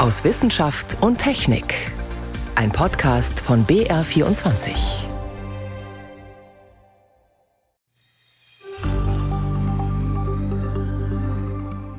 aus Wissenschaft und Technik. Ein Podcast von BR24.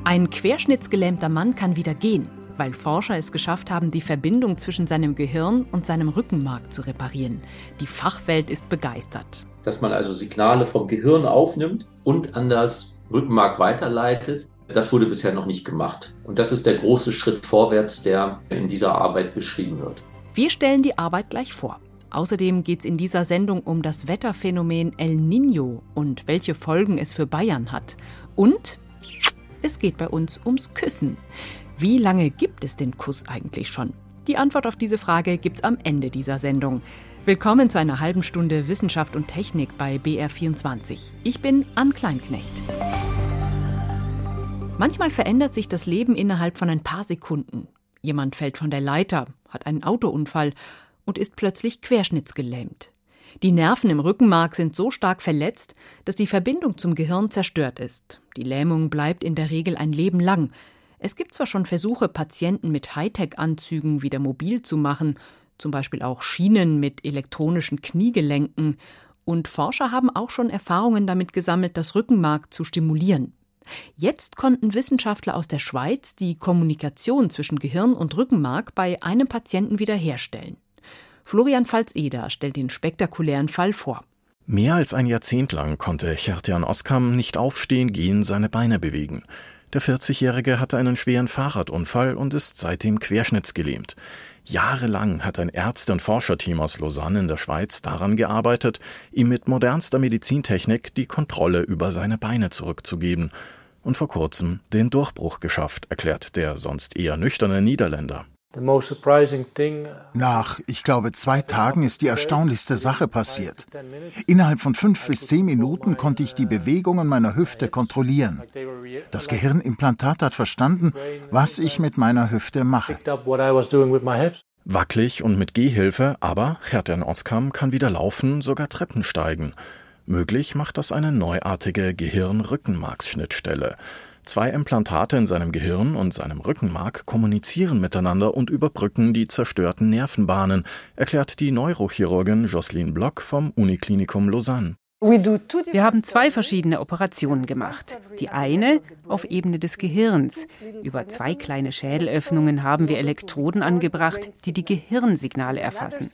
Ein querschnittsgelähmter Mann kann wieder gehen, weil Forscher es geschafft haben, die Verbindung zwischen seinem Gehirn und seinem Rückenmark zu reparieren. Die Fachwelt ist begeistert. Dass man also Signale vom Gehirn aufnimmt und an das Rückenmark weiterleitet, das wurde bisher noch nicht gemacht. Und das ist der große Schritt vorwärts, der in dieser Arbeit beschrieben wird. Wir stellen die Arbeit gleich vor. Außerdem geht es in dieser Sendung um das Wetterphänomen El Niño und welche Folgen es für Bayern hat. Und es geht bei uns ums Küssen. Wie lange gibt es den Kuss eigentlich schon? Die Antwort auf diese Frage gibt's am Ende dieser Sendung. Willkommen zu einer halben Stunde Wissenschaft und Technik bei BR24. Ich bin Ann Kleinknecht. Manchmal verändert sich das Leben innerhalb von ein paar Sekunden. Jemand fällt von der Leiter, hat einen Autounfall und ist plötzlich querschnittsgelähmt. Die Nerven im Rückenmark sind so stark verletzt, dass die Verbindung zum Gehirn zerstört ist. Die Lähmung bleibt in der Regel ein Leben lang. Es gibt zwar schon Versuche, Patienten mit Hightech-Anzügen wieder mobil zu machen, zum Beispiel auch Schienen mit elektronischen Kniegelenken, und Forscher haben auch schon Erfahrungen damit gesammelt, das Rückenmark zu stimulieren. Jetzt konnten Wissenschaftler aus der Schweiz die Kommunikation zwischen Gehirn und Rückenmark bei einem Patienten wiederherstellen. Florian Pfalz-Eder stellt den spektakulären Fall vor. Mehr als ein Jahrzehnt lang konnte Chertian Oskam nicht aufstehen, gehen, seine Beine bewegen. Der 40-Jährige hatte einen schweren Fahrradunfall und ist seitdem querschnittsgelähmt. Jahrelang hat ein Ärzte- und Forscherteam aus Lausanne in der Schweiz daran gearbeitet, ihm mit modernster Medizintechnik die Kontrolle über seine Beine zurückzugeben und vor kurzem den Durchbruch geschafft, erklärt der sonst eher nüchterne Niederländer. Nach, ich glaube, zwei Tagen ist die erstaunlichste Sache passiert. Innerhalb von fünf bis zehn Minuten konnte ich die Bewegungen meiner Hüfte kontrollieren. Das Gehirnimplantat hat verstanden, was ich mit meiner Hüfte mache. Wackelig und mit Gehhilfe, aber Hertern Oskam kann wieder laufen, sogar Treppen steigen. Möglich macht das eine neuartige Gehirn-Rückenmarksschnittstelle. Zwei Implantate in seinem Gehirn und seinem Rückenmark kommunizieren miteinander und überbrücken die zerstörten Nervenbahnen, erklärt die Neurochirurgin Jocelyn Block vom Uniklinikum Lausanne. Wir haben zwei verschiedene Operationen gemacht. Die eine auf Ebene des Gehirns. Über zwei kleine Schädelöffnungen haben wir Elektroden angebracht, die die Gehirnsignale erfassen.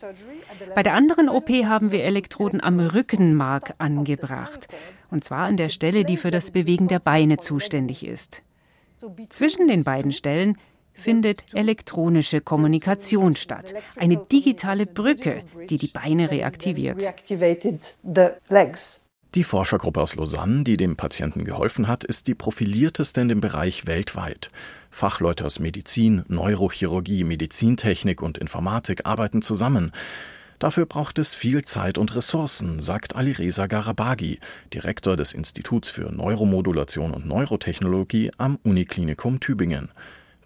Bei der anderen OP haben wir Elektroden am Rückenmark angebracht. Und zwar an der Stelle, die für das Bewegen der Beine zuständig ist. Zwischen den beiden Stellen findet elektronische Kommunikation statt, eine digitale Brücke, die die Beine reaktiviert. Die Forschergruppe aus Lausanne, die dem Patienten geholfen hat, ist die profilierteste in dem Bereich weltweit. Fachleute aus Medizin, Neurochirurgie, Medizintechnik und Informatik arbeiten zusammen. Dafür braucht es viel Zeit und Ressourcen, sagt Alireza Garabagi, Direktor des Instituts für Neuromodulation und Neurotechnologie am Uniklinikum Tübingen.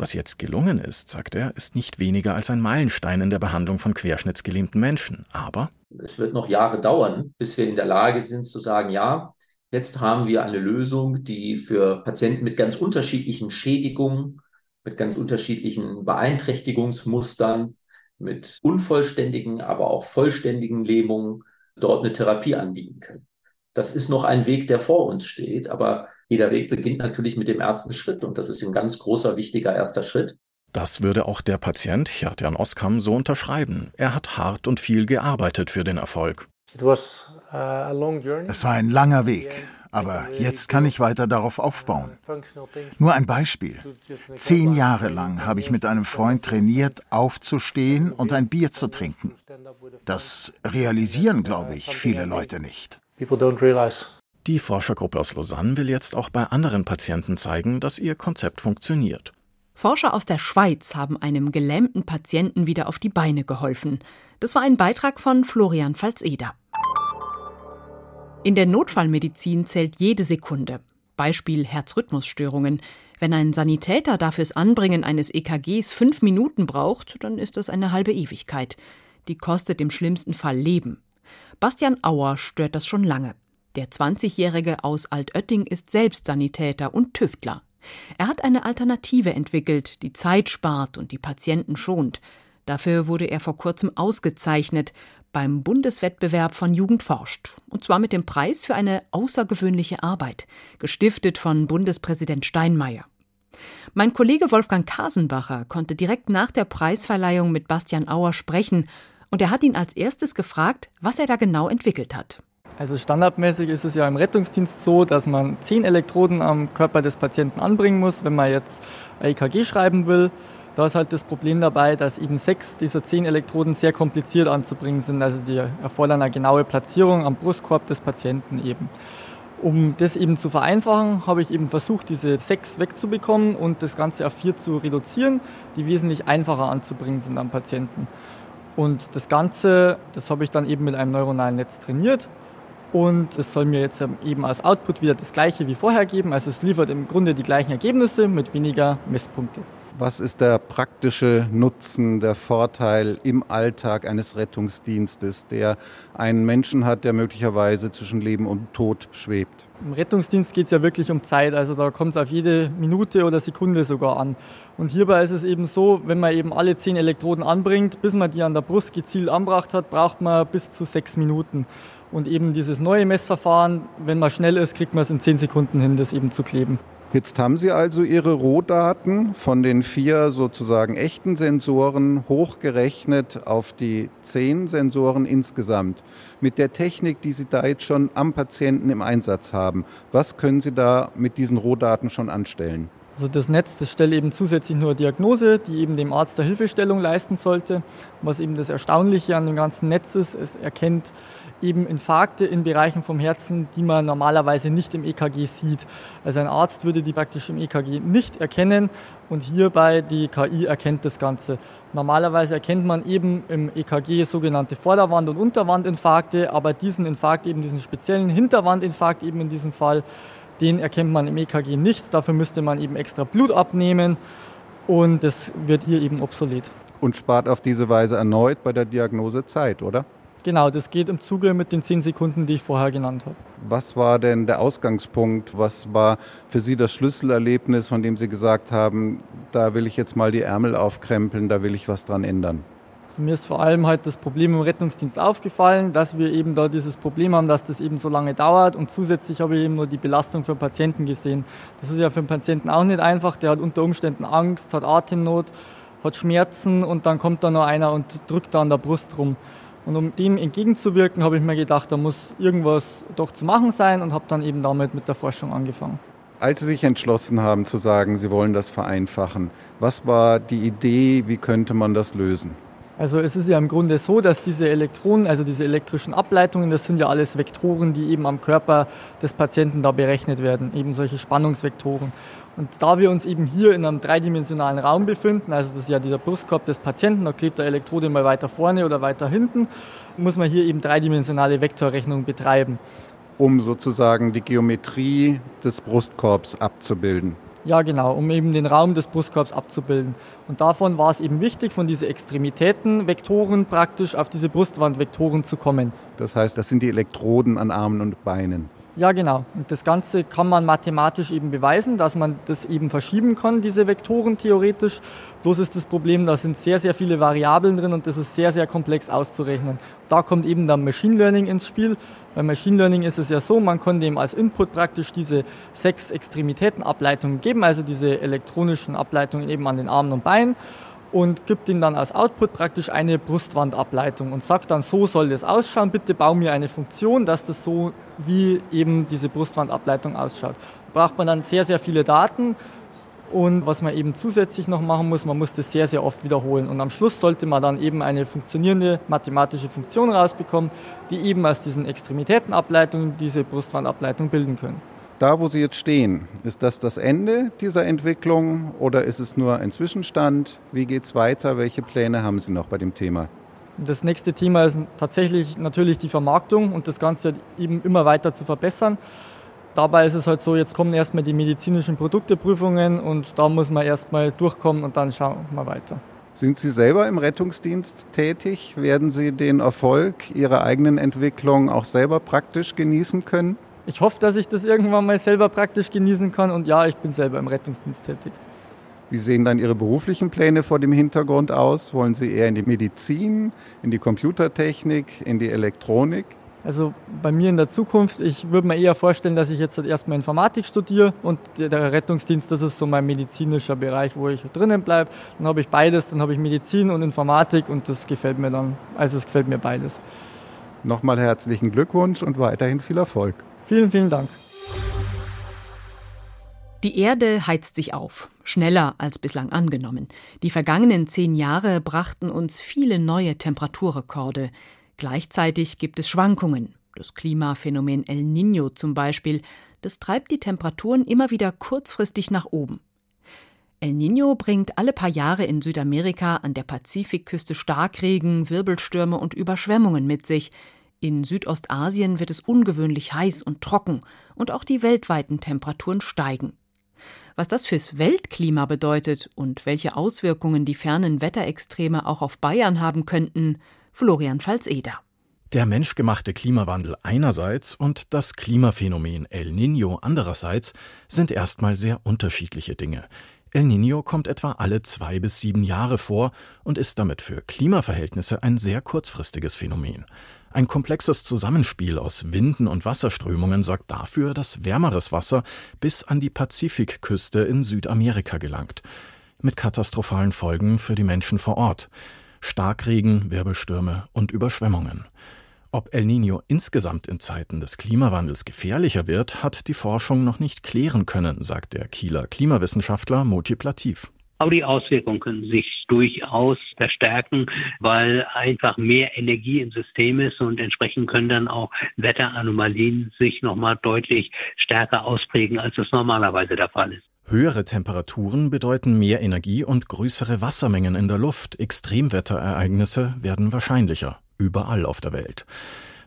Was jetzt gelungen ist, sagt er, ist nicht weniger als ein Meilenstein in der Behandlung von querschnittsgelähmten Menschen. Aber es wird noch Jahre dauern, bis wir in der Lage sind zu sagen, ja, jetzt haben wir eine Lösung, die für Patienten mit ganz unterschiedlichen Schädigungen, mit ganz unterschiedlichen Beeinträchtigungsmustern, mit unvollständigen, aber auch vollständigen Lähmungen dort eine Therapie anbieten können. Das ist noch ein Weg, der vor uns steht, aber jeder Weg beginnt natürlich mit dem ersten Schritt und das ist ein ganz großer, wichtiger erster Schritt. Das würde auch der Patient Chertian Oskam so unterschreiben. Er hat hart und viel gearbeitet für den Erfolg. Uh, es war ein langer Weg, aber jetzt kann ich weiter darauf aufbauen. Nur ein Beispiel. Zehn Jahre lang habe ich mit einem Freund trainiert, aufzustehen und ein Bier zu trinken. Das realisieren, glaube ich, viele Leute nicht. Die Forschergruppe aus Lausanne will jetzt auch bei anderen Patienten zeigen, dass ihr Konzept funktioniert. Forscher aus der Schweiz haben einem gelähmten Patienten wieder auf die Beine geholfen. Das war ein Beitrag von Florian Pfalz-Eder. In der Notfallmedizin zählt jede Sekunde. Beispiel Herzrhythmusstörungen. Wenn ein Sanitäter dafür das Anbringen eines EKGs fünf Minuten braucht, dann ist das eine halbe Ewigkeit. Die kostet im schlimmsten Fall Leben. Bastian Auer stört das schon lange. Der 20-Jährige aus Altötting ist selbst Sanitäter und Tüftler. Er hat eine Alternative entwickelt, die Zeit spart und die Patienten schont. Dafür wurde er vor kurzem ausgezeichnet beim Bundeswettbewerb von Jugend forscht. Und zwar mit dem Preis für eine außergewöhnliche Arbeit, gestiftet von Bundespräsident Steinmeier. Mein Kollege Wolfgang Kasenbacher konnte direkt nach der Preisverleihung mit Bastian Auer sprechen und er hat ihn als erstes gefragt, was er da genau entwickelt hat. Also standardmäßig ist es ja im Rettungsdienst so, dass man zehn Elektroden am Körper des Patienten anbringen muss, wenn man jetzt EKG schreiben will. Da ist halt das Problem dabei, dass eben sechs dieser zehn Elektroden sehr kompliziert anzubringen sind. Also die erfordern eine genaue Platzierung am Brustkorb des Patienten eben. Um das eben zu vereinfachen, habe ich eben versucht, diese sechs wegzubekommen und das Ganze auf vier zu reduzieren, die wesentlich einfacher anzubringen sind am Patienten. Und das Ganze, das habe ich dann eben mit einem neuronalen Netz trainiert und es soll mir jetzt eben als Output wieder das gleiche wie vorher geben. Also es liefert im Grunde die gleichen Ergebnisse mit weniger Messpunkte. Was ist der praktische Nutzen, der Vorteil im Alltag eines Rettungsdienstes, der einen Menschen hat, der möglicherweise zwischen Leben und Tod schwebt? Im Rettungsdienst geht es ja wirklich um Zeit, also da kommt es auf jede Minute oder Sekunde sogar an. Und hierbei ist es eben so, wenn man eben alle zehn Elektroden anbringt, bis man die an der Brust gezielt anbracht hat, braucht man bis zu sechs Minuten. Und eben dieses neue Messverfahren, wenn man schnell ist, kriegt man es in zehn Sekunden hin, das eben zu kleben. Jetzt haben Sie also Ihre Rohdaten von den vier sozusagen echten Sensoren hochgerechnet auf die zehn Sensoren insgesamt. Mit der Technik, die Sie da jetzt schon am Patienten im Einsatz haben, was können Sie da mit diesen Rohdaten schon anstellen? Also das Netz, das stellt eben zusätzlich nur Diagnose, die eben dem Arzt der Hilfestellung leisten sollte. Was eben das Erstaunliche an dem ganzen Netz ist, es erkennt eben Infarkte in Bereichen vom Herzen, die man normalerweise nicht im EKG sieht. Also ein Arzt würde die praktisch im EKG nicht erkennen und hierbei die KI erkennt das Ganze. Normalerweise erkennt man eben im EKG sogenannte Vorderwand- und Unterwandinfarkte, aber diesen Infarkt, eben diesen speziellen Hinterwandinfarkt eben in diesem Fall, den erkennt man im EKG nicht. Dafür müsste man eben extra Blut abnehmen und das wird hier eben obsolet. Und spart auf diese Weise erneut bei der Diagnose Zeit, oder? Genau, das geht im Zuge mit den zehn Sekunden, die ich vorher genannt habe. Was war denn der Ausgangspunkt? Was war für Sie das Schlüsselerlebnis, von dem Sie gesagt haben, da will ich jetzt mal die Ärmel aufkrempeln, da will ich was dran ändern? Also mir ist vor allem halt das Problem im Rettungsdienst aufgefallen, dass wir eben da dieses Problem haben, dass das eben so lange dauert und zusätzlich habe ich eben nur die Belastung für den Patienten gesehen. Das ist ja für den Patienten auch nicht einfach, der hat unter Umständen Angst, hat Atemnot, hat Schmerzen und dann kommt da noch einer und drückt da an der Brust rum. Und um dem entgegenzuwirken, habe ich mir gedacht, da muss irgendwas doch zu machen sein und habe dann eben damit mit der Forschung angefangen. Als Sie sich entschlossen haben zu sagen, Sie wollen das vereinfachen, was war die Idee, wie könnte man das lösen? Also es ist ja im Grunde so, dass diese Elektronen, also diese elektrischen Ableitungen, das sind ja alles Vektoren, die eben am Körper des Patienten da berechnet werden, eben solche Spannungsvektoren. Und da wir uns eben hier in einem dreidimensionalen Raum befinden, also das ist ja dieser Brustkorb des Patienten, da klebt der Elektrode mal weiter vorne oder weiter hinten, muss man hier eben dreidimensionale Vektorrechnung betreiben. Um sozusagen die Geometrie des Brustkorbs abzubilden. Ja, genau, um eben den Raum des Brustkorbs abzubilden. Und davon war es eben wichtig, von diesen Extremitätenvektoren praktisch auf diese Brustwandvektoren zu kommen. Das heißt, das sind die Elektroden an Armen und Beinen. Ja, genau. Und das Ganze kann man mathematisch eben beweisen, dass man das eben verschieben kann, diese Vektoren theoretisch. Bloß ist das Problem, da sind sehr, sehr viele Variablen drin und das ist sehr, sehr komplex auszurechnen. Da kommt eben dann Machine Learning ins Spiel. Bei Machine Learning ist es ja so, man kann dem als Input praktisch diese sechs Extremitätenableitungen geben, also diese elektronischen Ableitungen eben an den Armen und Beinen und gibt ihm dann als Output praktisch eine Brustwandableitung und sagt dann, so soll das ausschauen, bitte bau mir eine Funktion, dass das so wie eben diese Brustwandableitung ausschaut. Da braucht man dann sehr, sehr viele Daten und was man eben zusätzlich noch machen muss, man muss das sehr, sehr oft wiederholen. Und am Schluss sollte man dann eben eine funktionierende mathematische Funktion rausbekommen, die eben aus diesen Extremitätenableitungen diese Brustwandableitung bilden können da, wo Sie jetzt stehen, ist das das Ende dieser Entwicklung oder ist es nur ein Zwischenstand? Wie geht es weiter? Welche Pläne haben Sie noch bei dem Thema? Das nächste Thema ist tatsächlich natürlich die Vermarktung und das Ganze eben immer weiter zu verbessern. Dabei ist es halt so, jetzt kommen erstmal die medizinischen Produkteprüfungen und da muss man erstmal durchkommen und dann schauen wir weiter. Sind Sie selber im Rettungsdienst tätig? Werden Sie den Erfolg Ihrer eigenen Entwicklung auch selber praktisch genießen können? Ich hoffe, dass ich das irgendwann mal selber praktisch genießen kann. Und ja, ich bin selber im Rettungsdienst tätig. Wie sehen dann Ihre beruflichen Pläne vor dem Hintergrund aus? Wollen Sie eher in die Medizin, in die Computertechnik, in die Elektronik? Also bei mir in der Zukunft, ich würde mir eher vorstellen, dass ich jetzt erstmal Informatik studiere und der Rettungsdienst, das ist so mein medizinischer Bereich, wo ich drinnen bleibe. Dann habe ich beides, dann habe ich Medizin und Informatik und das gefällt mir dann, also es gefällt mir beides. Nochmal herzlichen Glückwunsch und weiterhin viel Erfolg. Vielen, vielen Dank. Die Erde heizt sich auf, schneller als bislang angenommen. Die vergangenen zehn Jahre brachten uns viele neue Temperaturrekorde. Gleichzeitig gibt es Schwankungen. Das Klimaphänomen El Niño zum Beispiel, das treibt die Temperaturen immer wieder kurzfristig nach oben. El Niño bringt alle paar Jahre in Südamerika an der Pazifikküste Starkregen, Wirbelstürme und Überschwemmungen mit sich. In Südostasien wird es ungewöhnlich heiß und trocken und auch die weltweiten Temperaturen steigen. Was das fürs Weltklima bedeutet und welche Auswirkungen die fernen Wetterextreme auch auf Bayern haben könnten, Florian Pfalz-Eder. Der menschgemachte Klimawandel einerseits und das Klimaphänomen El Niño andererseits sind erstmal sehr unterschiedliche Dinge. El Niño kommt etwa alle zwei bis sieben Jahre vor und ist damit für Klimaverhältnisse ein sehr kurzfristiges Phänomen. Ein komplexes Zusammenspiel aus Winden und Wasserströmungen sorgt dafür, dass wärmeres Wasser bis an die Pazifikküste in Südamerika gelangt, mit katastrophalen Folgen für die Menschen vor Ort. Starkregen, Wirbelstürme und Überschwemmungen. Ob El Niño insgesamt in Zeiten des Klimawandels gefährlicher wird, hat die Forschung noch nicht klären können, sagt der Kieler Klimawissenschaftler Mojib Latif. Aber die Auswirkungen können sich durchaus verstärken, weil einfach mehr Energie im System ist und entsprechend können dann auch Wetteranomalien sich nochmal deutlich stärker ausprägen, als es normalerweise der Fall ist. Höhere Temperaturen bedeuten mehr Energie und größere Wassermengen in der Luft. Extremwetterereignisse werden wahrscheinlicher, überall auf der Welt.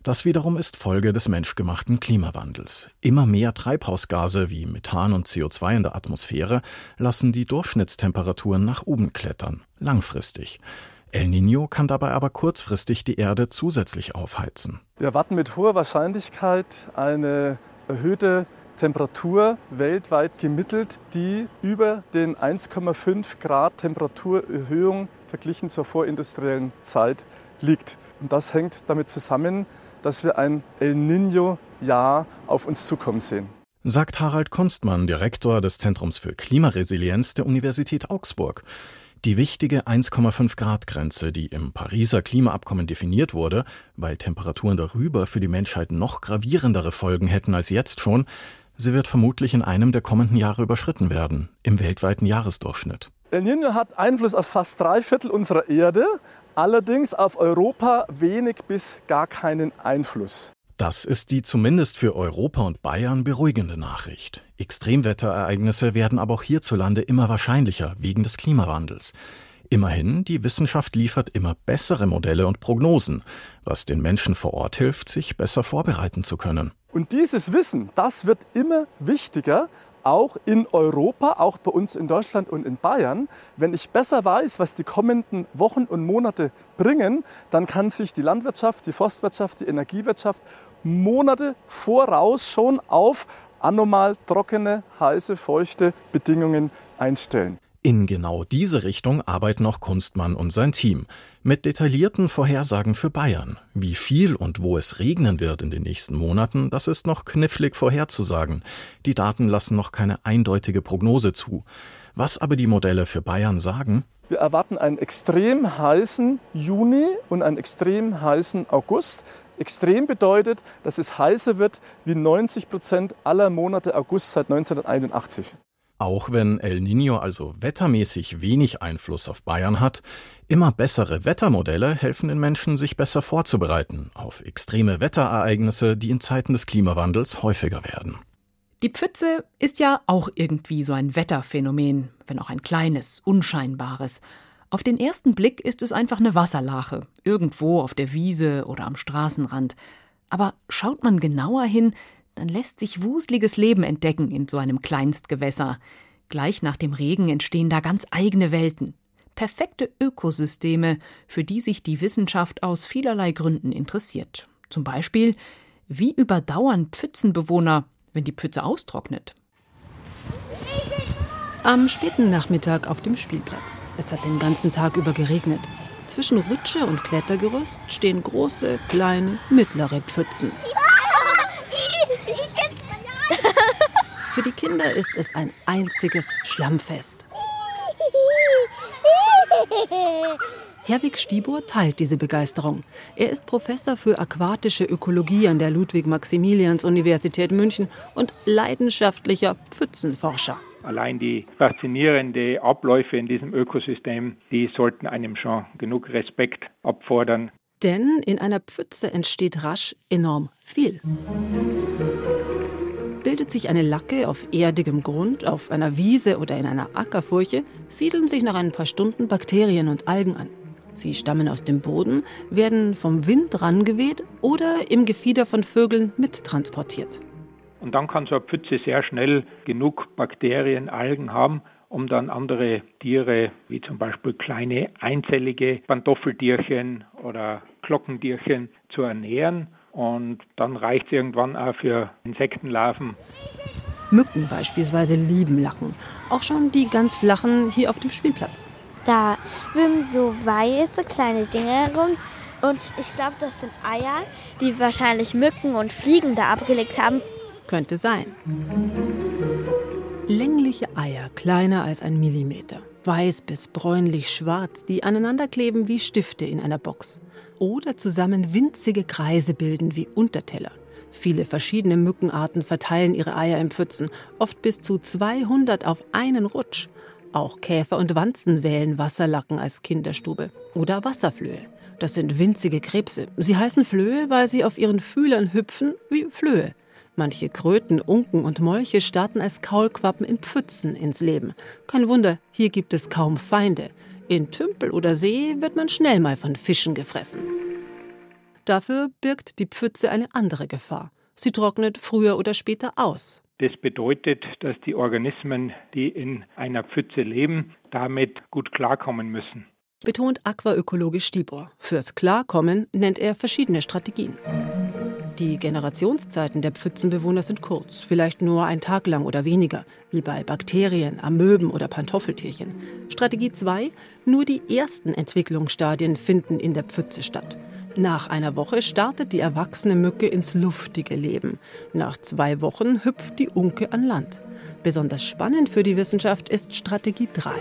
Das wiederum ist Folge des menschgemachten Klimawandels. Immer mehr Treibhausgase wie Methan und CO2 in der Atmosphäre lassen die Durchschnittstemperaturen nach oben klettern, langfristig. El Niño kann dabei aber kurzfristig die Erde zusätzlich aufheizen. Wir erwarten mit hoher Wahrscheinlichkeit eine erhöhte Temperatur weltweit gemittelt, die über den 1,5 Grad Temperaturerhöhung verglichen zur vorindustriellen Zeit liegt. Und das hängt damit zusammen, dass wir ein El Niño-Jahr auf uns zukommen sehen. Sagt Harald Kunstmann, Direktor des Zentrums für Klimaresilienz der Universität Augsburg. Die wichtige 1,5 Grad Grenze, die im Pariser Klimaabkommen definiert wurde, weil Temperaturen darüber für die Menschheit noch gravierendere Folgen hätten als jetzt schon, sie wird vermutlich in einem der kommenden Jahre überschritten werden, im weltweiten Jahresdurchschnitt. El Niño hat Einfluss auf fast drei Viertel unserer Erde, allerdings auf Europa wenig bis gar keinen Einfluss. Das ist die zumindest für Europa und Bayern beruhigende Nachricht. Extremwetterereignisse werden aber auch hierzulande immer wahrscheinlicher wegen des Klimawandels. Immerhin, die Wissenschaft liefert immer bessere Modelle und Prognosen, was den Menschen vor Ort hilft, sich besser vorbereiten zu können. Und dieses Wissen, das wird immer wichtiger, auch in Europa, auch bei uns in Deutschland und in Bayern. Wenn ich besser weiß, was die kommenden Wochen und Monate bringen, dann kann sich die Landwirtschaft, die Forstwirtschaft, die Energiewirtschaft Monate voraus schon auf anormal trockene, heiße, feuchte Bedingungen einstellen. In genau diese Richtung arbeiten auch Kunstmann und sein Team. Mit detaillierten Vorhersagen für Bayern. Wie viel und wo es regnen wird in den nächsten Monaten, das ist noch knifflig vorherzusagen. Die Daten lassen noch keine eindeutige Prognose zu. Was aber die Modelle für Bayern sagen? Wir erwarten einen extrem heißen Juni und einen extrem heißen August. Extrem bedeutet, dass es heißer wird wie 90 Prozent aller Monate August seit 1981. Auch wenn El Niño also wettermäßig wenig Einfluss auf Bayern hat, immer bessere Wettermodelle helfen den Menschen, sich besser vorzubereiten auf extreme Wetterereignisse, die in Zeiten des Klimawandels häufiger werden. Die Pfütze ist ja auch irgendwie so ein Wetterphänomen, wenn auch ein kleines, unscheinbares. Auf den ersten Blick ist es einfach eine Wasserlache, irgendwo auf der Wiese oder am Straßenrand. Aber schaut man genauer hin, dann lässt sich wuseliges Leben entdecken in so einem Kleinstgewässer. Gleich nach dem Regen entstehen da ganz eigene Welten. Perfekte Ökosysteme, für die sich die Wissenschaft aus vielerlei Gründen interessiert. Zum Beispiel, Wie überdauern Pfützenbewohner, wenn die Pfütze austrocknet? Am späten Nachmittag auf dem Spielplatz. Es hat den ganzen Tag über geregnet. Zwischen Rutsche und Klettergerüst stehen große, kleine, mittlere Pfützen. Für die Kinder ist es ein einziges Schlammfest. Herwig Stibur teilt diese Begeisterung. Er ist Professor für aquatische Ökologie an der Ludwig-Maximilians-Universität München und leidenschaftlicher Pfützenforscher. Allein die faszinierenden Abläufe in diesem Ökosystem, die sollten einem schon genug Respekt abfordern. Denn in einer Pfütze entsteht rasch enorm viel bildet sich eine Lacke auf erdigem Grund, auf einer Wiese oder in einer Ackerfurche, siedeln sich nach ein paar Stunden Bakterien und Algen an. Sie stammen aus dem Boden, werden vom Wind rangeweht oder im Gefieder von Vögeln mittransportiert. Und dann kann so eine Pfütze sehr schnell genug Bakterien, Algen haben, um dann andere Tiere, wie zum Beispiel kleine einzellige Pantoffeltierchen oder Glockentierchen, zu ernähren und dann reicht es irgendwann auch für Insektenlarven. Mücken beispielsweise lieben Lacken. Auch schon die ganz flachen hier auf dem Spielplatz. Da schwimmen so weiße kleine Dinge herum. Und ich glaube, das sind Eier, die wahrscheinlich Mücken und Fliegen da abgelegt haben. Könnte sein. Längliche Eier, kleiner als ein Millimeter. Weiß bis bräunlich schwarz, die aneinanderkleben wie Stifte in einer Box oder zusammen winzige Kreise bilden wie Unterteller. Viele verschiedene Mückenarten verteilen ihre Eier im Pfützen, oft bis zu 200 auf einen Rutsch. Auch Käfer und Wanzen wählen Wasserlacken als Kinderstube. Oder Wasserflöhe. Das sind winzige Krebse. Sie heißen Flöhe, weil sie auf ihren Fühlern hüpfen wie Flöhe. Manche Kröten, Unken und Molche starten als Kaulquappen in Pfützen ins Leben. Kein Wunder, hier gibt es kaum Feinde. In Tümpel oder See wird man schnell mal von Fischen gefressen. Dafür birgt die Pfütze eine andere Gefahr. Sie trocknet früher oder später aus. Das bedeutet, dass die Organismen, die in einer Pfütze leben, damit gut klarkommen müssen. Betont Aquaökologe Stibor. Fürs Klarkommen nennt er verschiedene Strategien. Die Generationszeiten der Pfützenbewohner sind kurz, vielleicht nur ein Tag lang oder weniger, wie bei Bakterien, Amöben oder Pantoffeltierchen. Strategie 2. Nur die ersten Entwicklungsstadien finden in der Pfütze statt. Nach einer Woche startet die erwachsene Mücke ins luftige Leben. Nach zwei Wochen hüpft die Unke an Land. Besonders spannend für die Wissenschaft ist Strategie 3.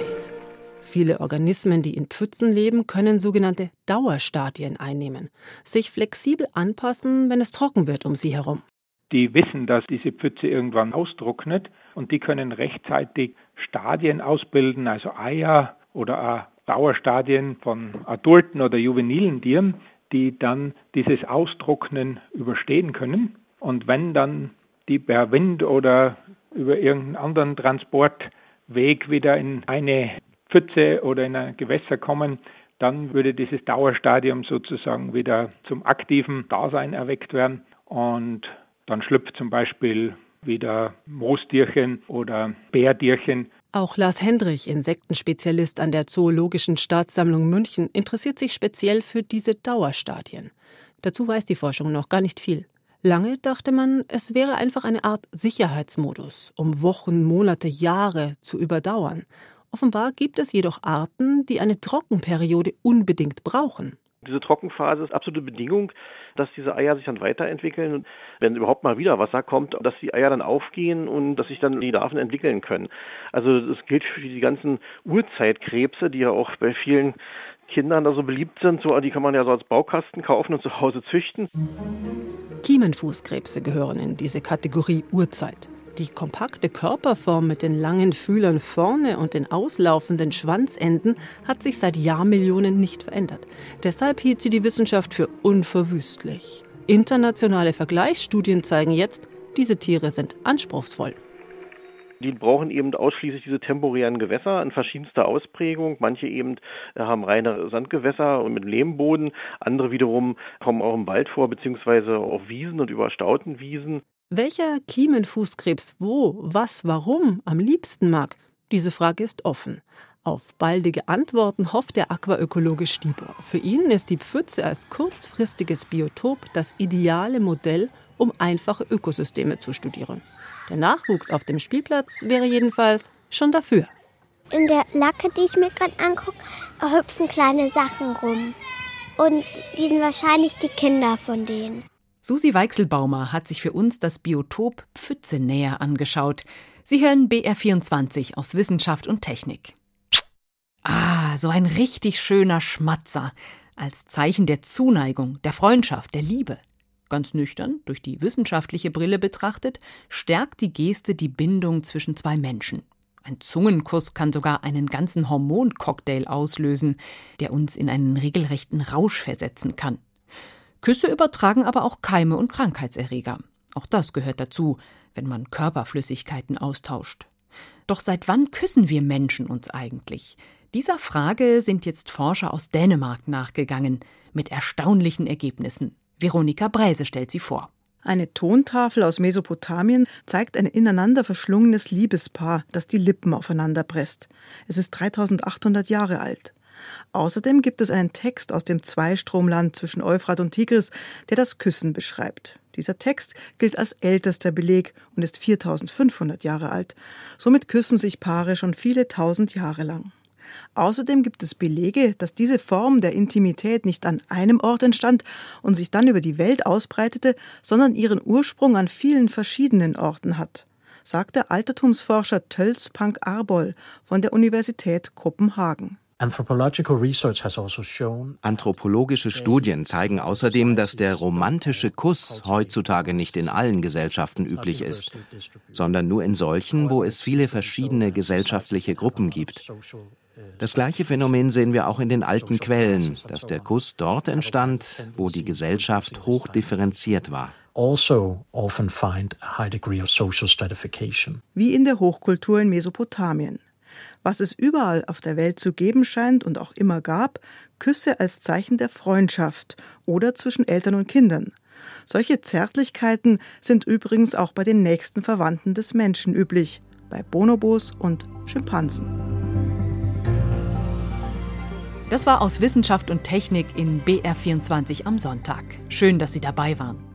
Viele Organismen, die in Pfützen leben, können sogenannte Dauerstadien einnehmen, sich flexibel anpassen, wenn es trocken wird um sie herum. Die wissen, dass diese Pfütze irgendwann austrocknet und die können rechtzeitig Stadien ausbilden, also Eier oder Dauerstadien von adulten oder juvenilen Tieren, die dann dieses Austrocknen überstehen können. Und wenn dann die per Wind oder über irgendeinen anderen Transportweg wieder in eine Pfütze oder in ein Gewässer kommen, dann würde dieses Dauerstadium sozusagen wieder zum aktiven Dasein erweckt werden und dann schlüpft zum Beispiel wieder Moostierchen oder Bärtierchen. Auch Lars Hendrich, Insektenspezialist an der Zoologischen Staatssammlung München, interessiert sich speziell für diese Dauerstadien. Dazu weiß die Forschung noch gar nicht viel. Lange dachte man, es wäre einfach eine Art Sicherheitsmodus, um Wochen, Monate, Jahre zu überdauern. Offenbar gibt es jedoch Arten, die eine Trockenperiode unbedingt brauchen. Diese Trockenphase ist absolute Bedingung, dass diese Eier sich dann weiterentwickeln und wenn überhaupt mal wieder Wasser kommt, dass die Eier dann aufgehen und dass sich dann die Larven entwickeln können. Also das gilt für die ganzen Urzeitkrebse, die ja auch bei vielen Kindern da so beliebt sind. So, die kann man ja so als Baukasten kaufen und zu Hause züchten. Kiemenfußkrebse gehören in diese Kategorie Urzeit. Die kompakte Körperform mit den langen Fühlern vorne und den auslaufenden Schwanzenden hat sich seit Jahrmillionen nicht verändert. Deshalb hielt sie die Wissenschaft für unverwüstlich. Internationale Vergleichsstudien zeigen jetzt, diese Tiere sind anspruchsvoll. Die brauchen eben ausschließlich diese temporären Gewässer in verschiedenster Ausprägung. Manche eben äh, haben reine Sandgewässer und mit Lehmboden. Andere wiederum kommen auch im Wald vor, beziehungsweise auf Wiesen und überstauten Wiesen. Welcher Kiemenfußkrebs wo, was, warum am liebsten mag, diese Frage ist offen. Auf baldige Antworten hofft der Aquaökologe Stieber. Für ihn ist die Pfütze als kurzfristiges Biotop das ideale Modell, um einfache Ökosysteme zu studieren. Der Nachwuchs auf dem Spielplatz wäre jedenfalls schon dafür. In der Lacke, die ich mir gerade angucke, hüpfen kleine Sachen rum. Und die sind wahrscheinlich die Kinder von denen. Susi Weichselbaumer hat sich für uns das Biotop Pfütze näher angeschaut. Sie hören BR24 aus Wissenschaft und Technik. Ah, so ein richtig schöner Schmatzer. Als Zeichen der Zuneigung, der Freundschaft, der Liebe. Ganz nüchtern, durch die wissenschaftliche Brille betrachtet, stärkt die Geste die Bindung zwischen zwei Menschen. Ein Zungenkuss kann sogar einen ganzen Hormoncocktail auslösen, der uns in einen regelrechten Rausch versetzen kann. Küsse übertragen aber auch Keime und Krankheitserreger. Auch das gehört dazu, wenn man Körperflüssigkeiten austauscht. Doch seit wann küssen wir Menschen uns eigentlich? Dieser Frage sind jetzt Forscher aus Dänemark nachgegangen, mit erstaunlichen Ergebnissen. Veronika Breise stellt sie vor. Eine Tontafel aus Mesopotamien zeigt ein ineinander verschlungenes Liebespaar, das die Lippen aufeinander presst. Es ist 3800 Jahre alt. Außerdem gibt es einen Text aus dem Zweistromland zwischen Euphrat und Tigris, der das Küssen beschreibt. Dieser Text gilt als ältester Beleg und ist 4500 Jahre alt. Somit küssen sich Paare schon viele tausend Jahre lang. Außerdem gibt es Belege, dass diese Form der Intimität nicht an einem Ort entstand und sich dann über die Welt ausbreitete, sondern ihren Ursprung an vielen verschiedenen Orten hat, sagt der Altertumsforscher Töls Pank Arbol von der Universität Kopenhagen. Also Anthropologische Studien zeigen außerdem, dass der romantische Kuss heutzutage nicht in allen Gesellschaften üblich ist, sondern nur in solchen, wo es viele verschiedene gesellschaftliche Gruppen gibt. Das gleiche Phänomen sehen wir auch in den alten Quellen, dass der Kuss dort entstand, wo die Gesellschaft hoch differenziert war. Also Wie in der Hochkultur in Mesopotamien. Was es überall auf der Welt zu geben scheint und auch immer gab, Küsse als Zeichen der Freundschaft oder zwischen Eltern und Kindern. Solche Zärtlichkeiten sind übrigens auch bei den nächsten Verwandten des Menschen üblich, bei Bonobos und Schimpansen. Das war aus Wissenschaft und Technik in BR24 am Sonntag. Schön, dass Sie dabei waren.